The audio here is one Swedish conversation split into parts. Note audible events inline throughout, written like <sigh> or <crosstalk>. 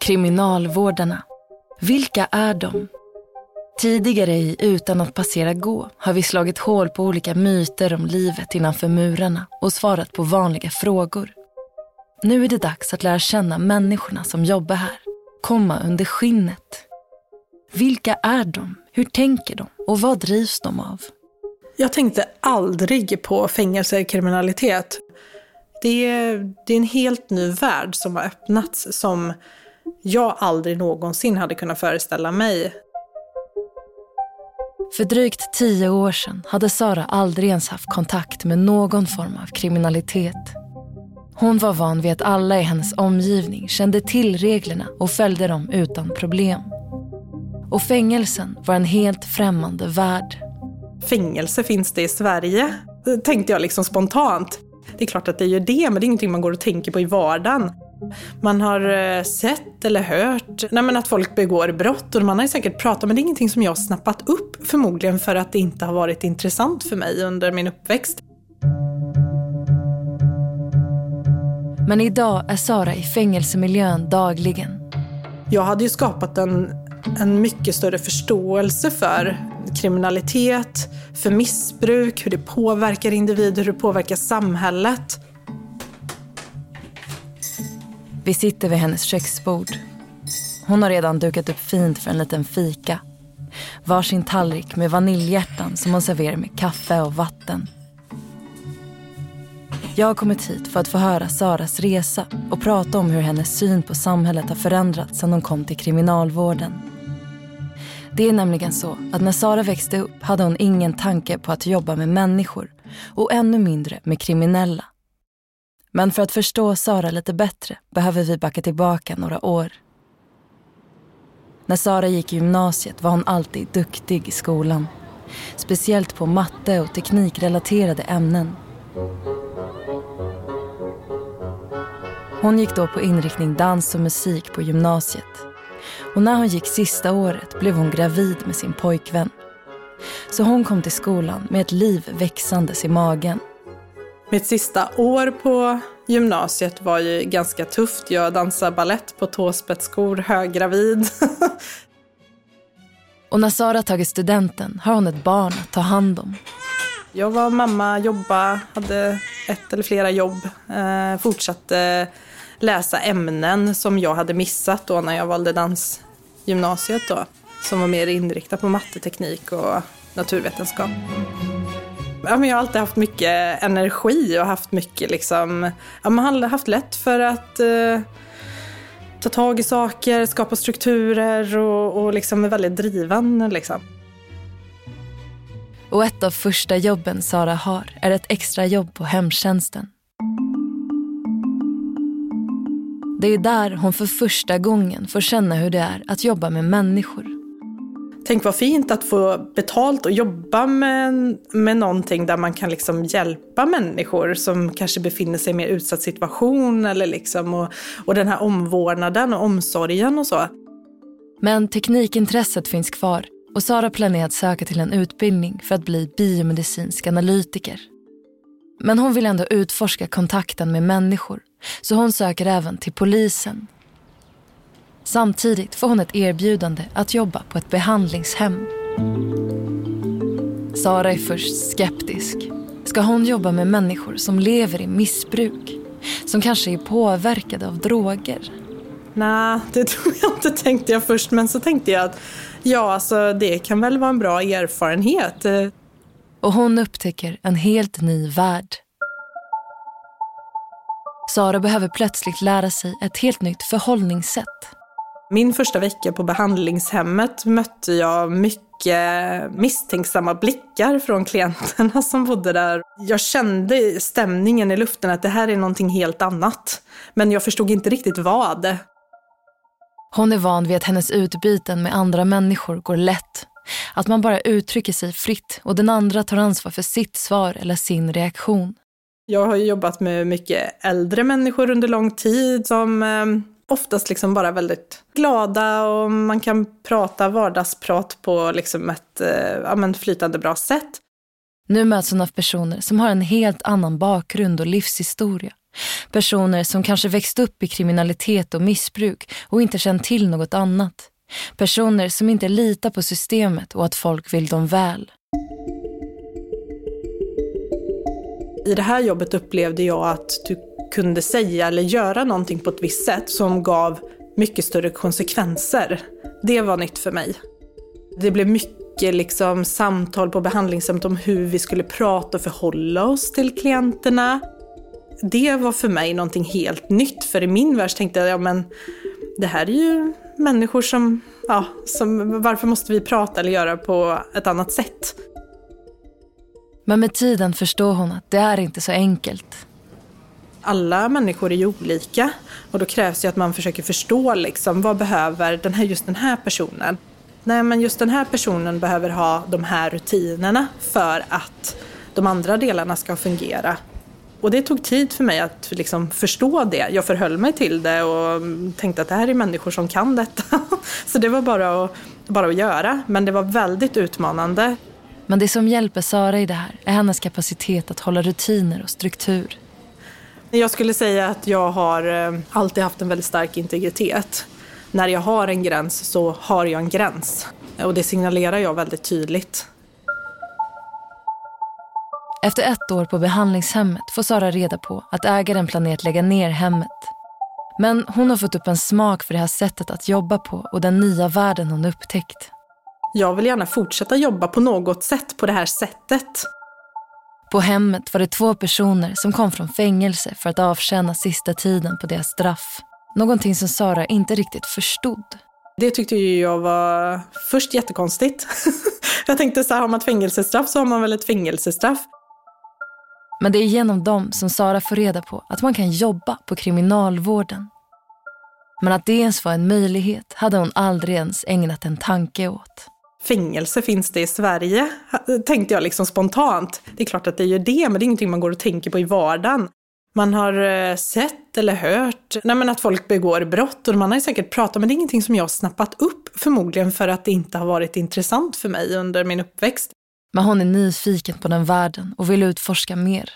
Kriminalvårdarna. Vilka är de? Tidigare i Utan att passera gå har vi slagit hål på olika myter om livet innanför murarna och svarat på vanliga frågor. Nu är det dags att lära känna människorna som jobbar här. Komma under skinnet. Vilka är de? Hur tänker de? Och vad drivs de av? Jag tänkte aldrig på fängelsekriminalitet. Det är, det är en helt ny värld som har öppnats som jag aldrig någonsin hade kunnat föreställa mig. För drygt tio år sedan hade Sara aldrig ens haft kontakt med någon form av kriminalitet. Hon var van vid att alla i hennes omgivning kände till reglerna och följde dem utan problem. Och fängelsen var en helt främmande värld. Fängelse finns det i Sverige, tänkte jag liksom spontant. Det är klart att det gör det, men det är ingenting man går och tänker på i vardagen. Man har eh, sett eller hört nej men att folk begår brott och man har säkert pratat men det är ingenting som jag har snappat upp förmodligen för att det inte har varit intressant för mig under min uppväxt. Men idag är Sara i fängelsemiljön dagligen. Jag hade ju skapat en, en mycket större förståelse för kriminalitet, för missbruk, hur det påverkar individer, hur det påverkar samhället. Vi sitter vid hennes köksbord. Hon har redan dukat upp fint för en liten fika. Varsin tallrik med vaniljhjärtan som hon serverar med kaffe och vatten. Jag har kommit hit för att få höra Saras resa och prata om hur hennes syn på samhället har förändrats sedan hon kom till kriminalvården. Det är nämligen så att när Sara växte upp hade hon ingen tanke på att jobba med människor och ännu mindre med kriminella. Men för att förstå Sara lite bättre behöver vi backa tillbaka några år. När Sara gick i gymnasiet var hon alltid duktig i skolan. Speciellt på matte och teknikrelaterade ämnen. Hon gick då på inriktning dans och musik på gymnasiet. Och när hon gick sista året blev hon gravid med sin pojkvän. Så hon kom till skolan med ett liv växandes i magen. Mitt sista år på gymnasiet var ju ganska tufft. Jag dansade ballett på tåspetsskor, höggravid. <laughs> och när Sara tagit studenten har hon ett barn att ta hand om. Jag var mamma, jobbade, hade ett eller flera jobb. Eh, fortsatte läsa ämnen som jag hade missat då när jag valde dansgymnasiet då. Som var mer inriktat på matteteknik och naturvetenskap. Ja, men jag har alltid haft mycket energi och haft mycket liksom, ja, man har haft lätt för att eh, ta tag i saker, skapa strukturer och, och liksom är väldigt driven. Liksom. Och ett av första jobben Sara har är ett extra jobb på hemtjänsten. Det är där hon för första gången får känna hur det är att jobba med människor. Tänk vad fint att få betalt och jobba med, med någonting där man kan liksom hjälpa människor som kanske befinner sig i en mer utsatt situation eller liksom och, och den här omvårdnaden och omsorgen och så. Men teknikintresset finns kvar och Sara planerar att söka till en utbildning för att bli biomedicinsk analytiker. Men hon vill ändå utforska kontakten med människor så hon söker även till polisen. Samtidigt får hon ett erbjudande att jobba på ett behandlingshem. Sara är först skeptisk. Ska hon jobba med människor som lever i missbruk? Som kanske är påverkade av droger? Nej, det tror jag inte tänkte jag först. Men så tänkte jag att ja, alltså, det kan väl vara en bra erfarenhet. Och hon upptäcker en helt ny värld. Sara behöver plötsligt lära sig ett helt nytt förhållningssätt. Min första vecka på behandlingshemmet mötte jag mycket misstänksamma blickar från klienterna som bodde där. Jag kände stämningen i luften att det här är någonting helt annat. Men jag förstod inte riktigt vad. Hon är van vid att hennes utbyten med andra människor går lätt. Att man bara uttrycker sig fritt och den andra tar ansvar för sitt svar eller sin reaktion. Jag har jobbat med mycket äldre människor under lång tid som eh, oftast liksom bara väldigt glada och man kan prata vardagsprat på liksom ett eh, ja, men flytande bra sätt. Nu möts hon av personer som har en helt annan bakgrund och livshistoria Personer som kanske växt upp i kriminalitet och missbruk och inte känt till något annat. Personer som inte litar på systemet och att folk vill dem väl. I det här jobbet upplevde jag att du kunde säga eller göra någonting på ett visst sätt som gav mycket större konsekvenser. Det var nytt för mig. Det blev mycket liksom samtal på behandlingshemmet om hur vi skulle prata och förhålla oss till klienterna. Det var för mig någonting helt nytt, för i min värld tänkte jag, ja men det här är ju människor som, ja, som, varför måste vi prata eller göra på ett annat sätt? Men med tiden förstår hon att det är inte så enkelt. Alla människor är ju olika och då krävs det att man försöker förstå liksom, vad behöver den här, just den här personen? Nej, men just den här personen behöver ha de här rutinerna för att de andra delarna ska fungera. Och det tog tid för mig att liksom förstå det. Jag förhöll mig till det och tänkte att det här är människor som kan detta. <laughs> Så det var bara att, bara att göra. Men det var väldigt utmanande. Men det som hjälper Sara i det här är hennes kapacitet att hålla rutiner och struktur. Jag skulle säga att jag har eh, alltid haft en väldigt stark integritet. När jag har en gräns så har jag en gräns. Och det signalerar jag väldigt tydligt. Efter ett år på behandlingshemmet får Sara reda på att ägaren planerar att lägga ner hemmet. Men hon har fått upp en smak för det här sättet att jobba på och den nya världen hon upptäckt. Jag vill gärna fortsätta jobba på något sätt på det här sättet. På hemmet var det två personer som kom från fängelse för att avtjäna sista tiden på deras straff. Någonting som Sara inte riktigt förstod. Det tyckte jag var först jättekonstigt. <laughs> jag tänkte så här, har man ett fängelsestraff så har man väl ett fängelsestraff. Men det är genom dem som Sara får reda på att man kan jobba på kriminalvården. Men att det ens var en möjlighet hade hon aldrig ens ägnat en tanke åt. Fängelse finns det i Sverige, tänkte jag liksom spontant. Det är klart att det gör det, men det är ingenting man går och tänker på i vardagen. Man har eh, sett eller hört nej men att folk begår brott och man har säkert pratat, men det är ingenting som jag har snappat upp, förmodligen för att det inte har varit intressant för mig under min uppväxt. Men hon är nyfiken på den världen och vill utforska mer.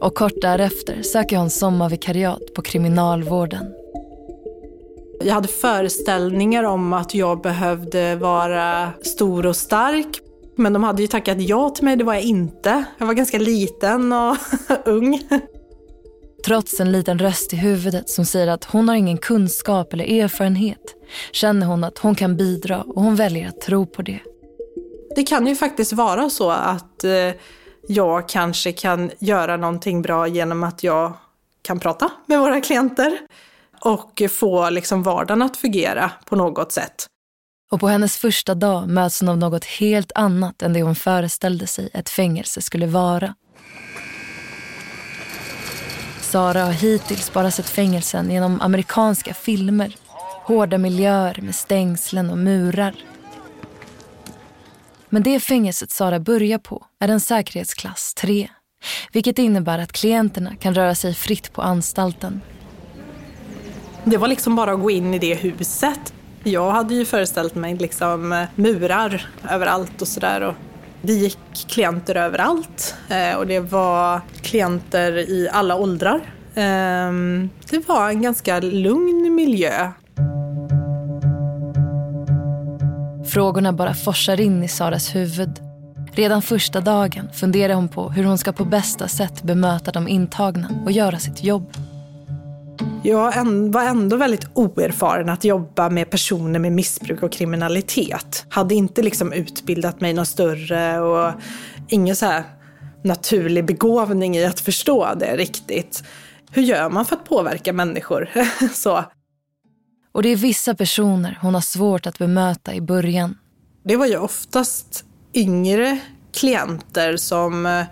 Och kort därefter söker hon sommarvikariat på kriminalvården. Jag hade föreställningar om att jag behövde vara stor och stark. Men de hade ju tackat ja till mig, det var jag inte. Jag var ganska liten och <laughs> ung. Trots en liten röst i huvudet som säger att hon har ingen kunskap eller erfarenhet känner hon att hon kan bidra och hon väljer att tro på det. Det kan ju faktiskt vara så att eh, jag kanske kan göra någonting bra genom att jag kan prata med våra klienter och få liksom vardagen att fungera på något sätt. Och på hennes första dag möts hon av något helt annat än det hon föreställde sig ett fängelse skulle vara. Sara har hittills bara sett fängelsen genom amerikanska filmer. Hårda miljöer med stängslen och murar. Men det fängelset Sara börjar på är en säkerhetsklass 3. Vilket innebär att klienterna kan röra sig fritt på anstalten. Det var liksom bara att gå in i det huset. Jag hade ju föreställt mig liksom eh, murar överallt och sådär. Det gick klienter överallt eh, och det var klienter i alla åldrar. Ehm, det var en ganska lugn miljö. Frågorna bara forsar in i Saras huvud. Redan första dagen funderar hon på hur hon ska på bästa sätt bemöta de intagna och göra sitt jobb. Jag var ändå väldigt oerfaren att jobba med personer med missbruk och kriminalitet. Hade inte liksom utbildat mig något större och ingen så naturlig begåvning i att förstå det riktigt. Hur gör man för att påverka människor? <laughs> så. Och det är vissa personer hon har svårt att bemöta i början. Det var ju oftast yngre klienter som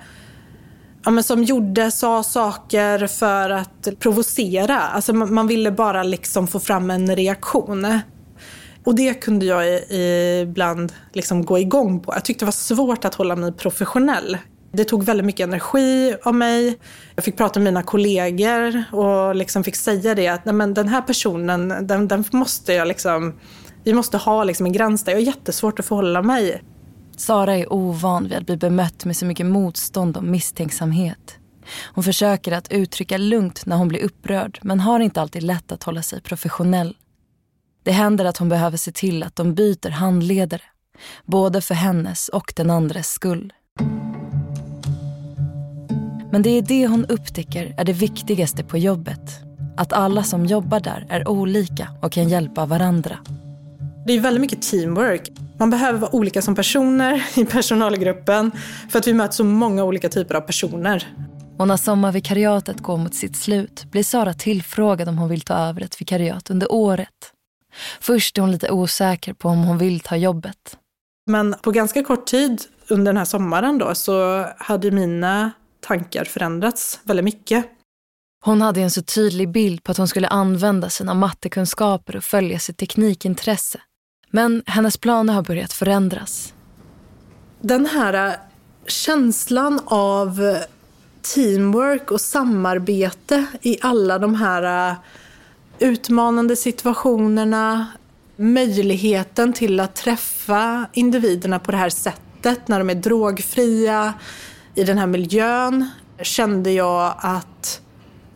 ja, men som gjorde, sa saker för att provocera. Alltså man, man ville bara liksom få fram en reaktion. Och det kunde jag ibland liksom gå igång på. Jag tyckte det var svårt att hålla mig professionell. Det tog väldigt mycket energi av mig. Jag fick prata med mina kollegor och liksom fick säga det att Nej, men den här personen, den, den måste jag liksom, vi måste ha liksom en gräns där. Jag har jättesvårt att förhålla mig. Sara är ovan vid att bli bemött med så mycket motstånd och misstänksamhet. Hon försöker att uttrycka lugnt när hon blir upprörd men har inte alltid lätt att hålla sig professionell. Det händer att hon behöver se till att de byter handledare, både för hennes och den andres skull. Men det är det hon upptäcker är det viktigaste på jobbet. Att alla som jobbar där är olika och kan hjälpa varandra. Det är väldigt mycket teamwork. Man behöver vara olika som personer <laughs> i personalgruppen för att vi möter så många olika typer av personer. Och när sommarvikariatet går mot sitt slut blir Sara tillfrågad om hon vill ta över ett vikariat under året. Först är hon lite osäker på om hon vill ta jobbet. Men på ganska kort tid under den här sommaren då så hade mina tankar förändrats väldigt mycket. Hon hade en så tydlig bild på att hon skulle använda sina mattekunskaper och följa sitt teknikintresse. Men hennes planer har börjat förändras. Den här eh, känslan av eh, teamwork och samarbete i alla de här eh, utmanande situationerna, möjligheten till att träffa individerna på det här sättet när de är drogfria i den här miljön kände jag att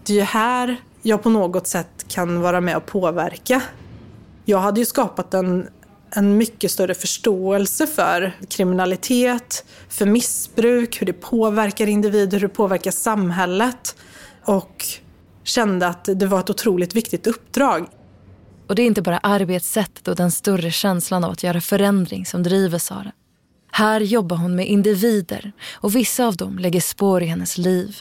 det är här jag på något sätt kan vara med och påverka. Jag hade ju skapat en, en mycket större förståelse för kriminalitet, för missbruk, hur det påverkar individer, hur det påverkar samhället. Och kände att det var ett otroligt viktigt uppdrag. Och det är inte bara arbetssättet och den större känslan av att göra förändring som driver Sara. Här jobbar hon med individer och vissa av dem lägger spår i hennes liv.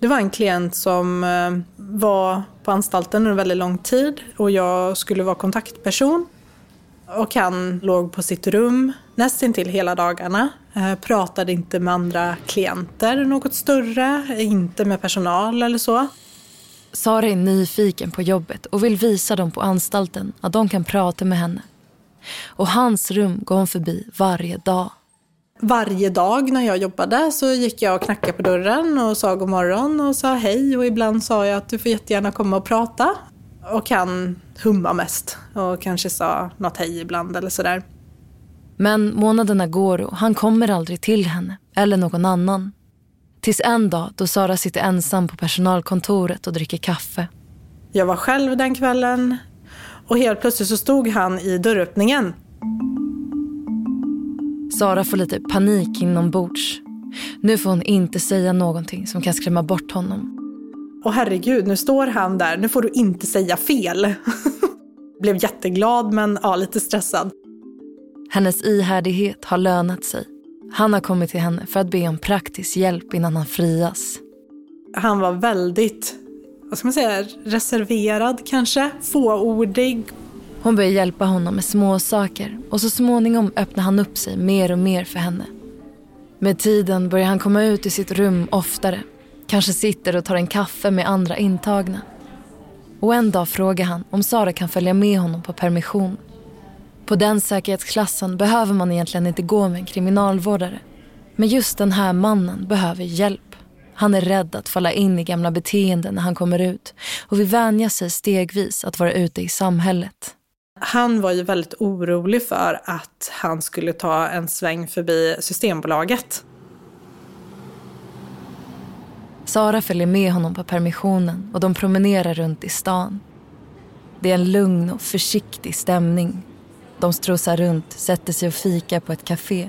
Det var en klient som eh, var på anstalten under väldigt lång tid och jag skulle vara kontaktperson. Och han låg på sitt rum nästintill hela dagarna. Eh, pratade inte med andra klienter något större, inte med personal eller så. Sara är nyfiken på jobbet och vill visa dem på anstalten att de kan prata med henne. Och hans rum går hon förbi varje dag. Varje dag när jag jobbade så gick jag och knackade på dörren och sa god morgon och sa hej och ibland sa jag att du får jättegärna komma och prata. Och han humma mest och kanske sa något hej ibland eller sådär. Men månaderna går och han kommer aldrig till henne eller någon annan. Tills en dag då Sara sitter ensam på personalkontoret och dricker kaffe. Jag var själv den kvällen och helt plötsligt så stod han i dörröppningen. Sara får lite panik inombords. Nu får hon inte säga någonting som kan skrämma bort honom. Och herregud, nu står han där. Nu får du inte säga fel. <laughs> Blev jätteglad men ja, lite stressad. Hennes ihärdighet har lönat sig. Han har kommit till henne för att be om praktisk hjälp innan han frias. Han var väldigt, vad ska man säga, reserverad kanske, fåordig. Hon börjar hjälpa honom med småsaker och så småningom öppnar han upp sig mer och mer för henne. Med tiden börjar han komma ut i sitt rum oftare. Kanske sitter och tar en kaffe med andra intagna. Och en dag frågar han om Sara kan följa med honom på permission. På den säkerhetsklassen behöver man egentligen inte gå med en kriminalvårdare. Men just den här mannen behöver hjälp. Han är rädd att falla in i gamla beteenden när han kommer ut och vill vänja sig stegvis att vara ute i samhället. Han var ju väldigt orolig för att han skulle ta en sväng förbi Systembolaget. Sara följer med honom på permissionen och de promenerar runt i stan. Det är en lugn och försiktig stämning de strosar runt, sätter sig och fikar på ett café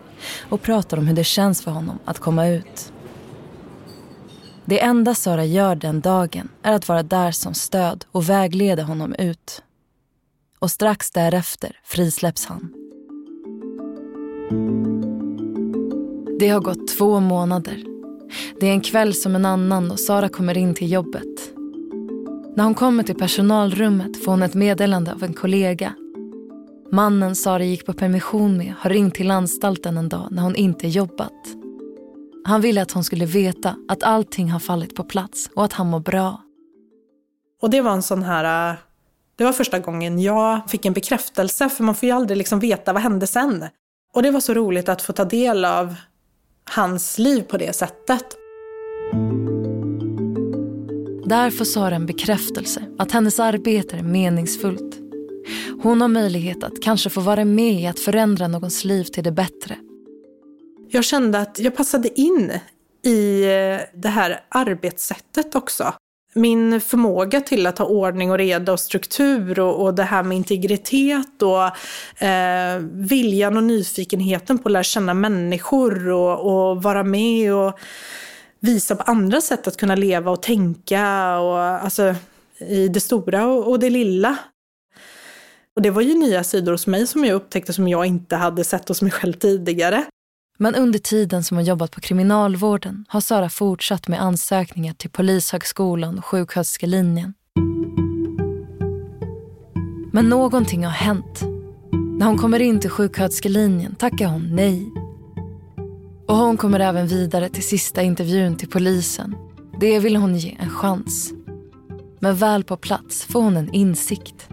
och pratar om hur det känns för honom att komma ut. Det enda Sara gör den dagen är att vara där som stöd och vägleda honom ut. Och strax därefter frisläpps han. Det har gått två månader. Det är en kväll som en annan och Sara kommer in till jobbet. När hon kommer till personalrummet får hon ett meddelande av en kollega Mannen Sara gick på permission med har ringt till anstalten en dag när hon inte jobbat. Han ville att hon skulle veta att allting har fallit på plats och att han mår bra. Och det var en sån här... Äh, det var första gången jag fick en bekräftelse, för man får ju aldrig liksom veta vad hände sen. Och det var så roligt att få ta del av hans liv på det sättet. Där får Sara en bekräftelse att hennes arbete är meningsfullt hon har möjlighet att kanske få vara med i att förändra någons liv till det bättre. Jag kände att jag passade in i eh, det här arbetssättet också. Min förmåga till att ha ordning och reda och struktur och, och det här med integritet och eh, viljan och nyfikenheten på att lära känna människor och, och vara med och visa på andra sätt att kunna leva och tänka och alltså i det stora och, och det lilla. Och det var ju nya sidor hos mig som jag upptäckte som jag inte hade sett hos mig själv tidigare. Men under tiden som hon jobbat på kriminalvården har Sara fortsatt med ansökningar till Polishögskolan och sjuksköterskelinjen. Men någonting har hänt. När hon kommer in till sjuksköterskelinjen tackar hon nej. Och hon kommer även vidare till sista intervjun till polisen. Det vill hon ge en chans. Men väl på plats får hon en insikt.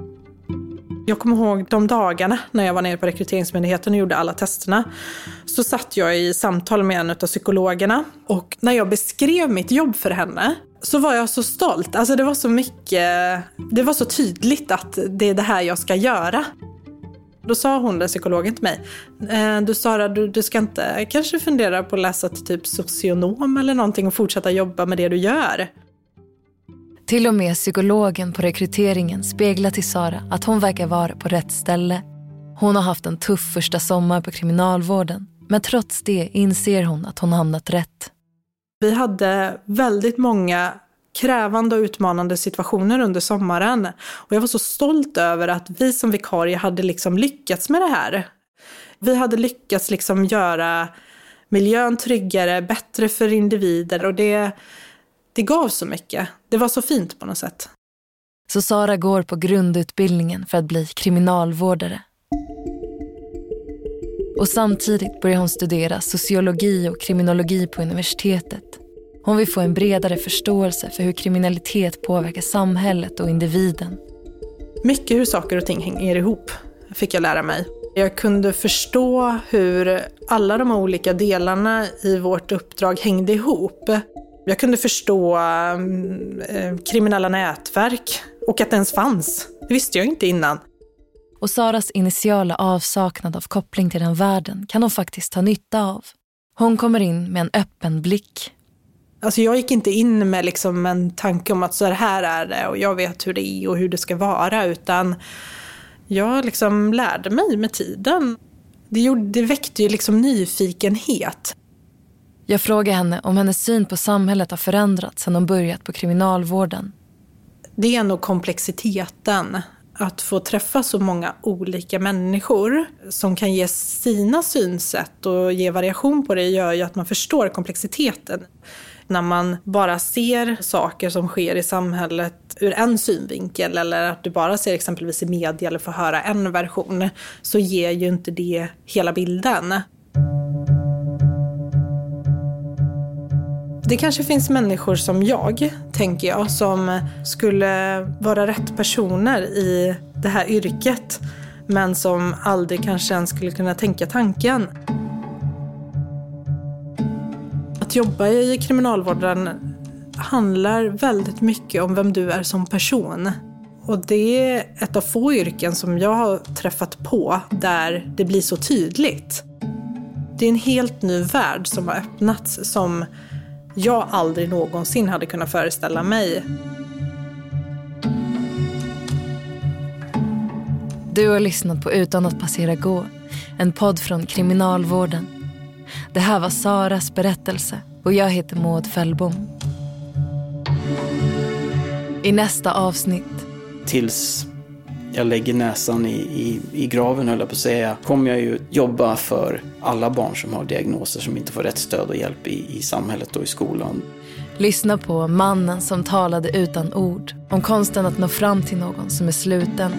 Jag kommer ihåg de dagarna när jag var nere på Rekryteringsmyndigheten och gjorde alla testerna. Så satt jag i samtal med en av psykologerna och när jag beskrev mitt jobb för henne så var jag så stolt. Alltså det var så mycket, det var så tydligt att det är det här jag ska göra. Då sa hon, den psykologen till mig, eh, du Sara, du, du ska inte kanske fundera på att läsa till typ socionom eller någonting och fortsätta jobba med det du gör. Till och med psykologen på rekryteringen speglar till Sara att hon verkar vara på rätt ställe. Hon har haft en tuff första sommar på kriminalvården men trots det inser hon att hon hamnat rätt. Vi hade väldigt många krävande och utmanande situationer under sommaren. Och jag var så stolt över att vi som vikarie hade liksom lyckats med det här. Vi hade lyckats liksom göra miljön tryggare, bättre för individer och det, det gav så mycket. Det var så fint på något sätt. Så Sara går på grundutbildningen för att bli kriminalvårdare. Och samtidigt börjar hon studera sociologi och kriminologi på universitetet. Hon vill få en bredare förståelse för hur kriminalitet påverkar samhället och individen. Mycket hur saker och ting hänger ihop, fick jag lära mig. Jag kunde förstå hur alla de olika delarna i vårt uppdrag hängde ihop. Jag kunde förstå äh, kriminella nätverk och att det ens fanns. Det visste jag inte innan. Och Saras initiala avsaknad av koppling till den världen kan hon faktiskt ha nytta av. Hon kommer in med en öppen blick. Alltså jag gick inte in med liksom en tanke om att så här är det och jag vet hur det är och hur det ska vara utan jag liksom lärde mig med tiden. Det, gjorde, det väckte ju liksom nyfikenhet. Jag frågar henne om hennes syn på samhället har förändrats sedan hon börjat på kriminalvården. Det är nog komplexiteten. Att få träffa så många olika människor som kan ge sina synsätt och ge variation på det gör ju att man förstår komplexiteten. När man bara ser saker som sker i samhället ur en synvinkel eller att du bara ser exempelvis i media eller får höra en version så ger ju inte det hela bilden. Det kanske finns människor som jag, tänker jag, som skulle vara rätt personer i det här yrket men som aldrig kanske ens skulle kunna tänka tanken. Att jobba i kriminalvården handlar väldigt mycket om vem du är som person. Och det är ett av få yrken som jag har träffat på där det blir så tydligt. Det är en helt ny värld som har öppnats som jag aldrig någonsin hade kunnat föreställa mig. Du har lyssnat på Utan att passera gå, en podd från Kriminalvården. Det här var Saras berättelse och jag heter Maud Fällbom. I nästa avsnitt. Tills jag lägger näsan i, i, i graven, höll jag på att säga, kommer jag ju jobba för alla barn som har diagnoser som inte får rätt stöd och hjälp i, i samhället och i skolan. Lyssna på Mannen som talade utan ord. Om konsten att nå fram till någon som är sluten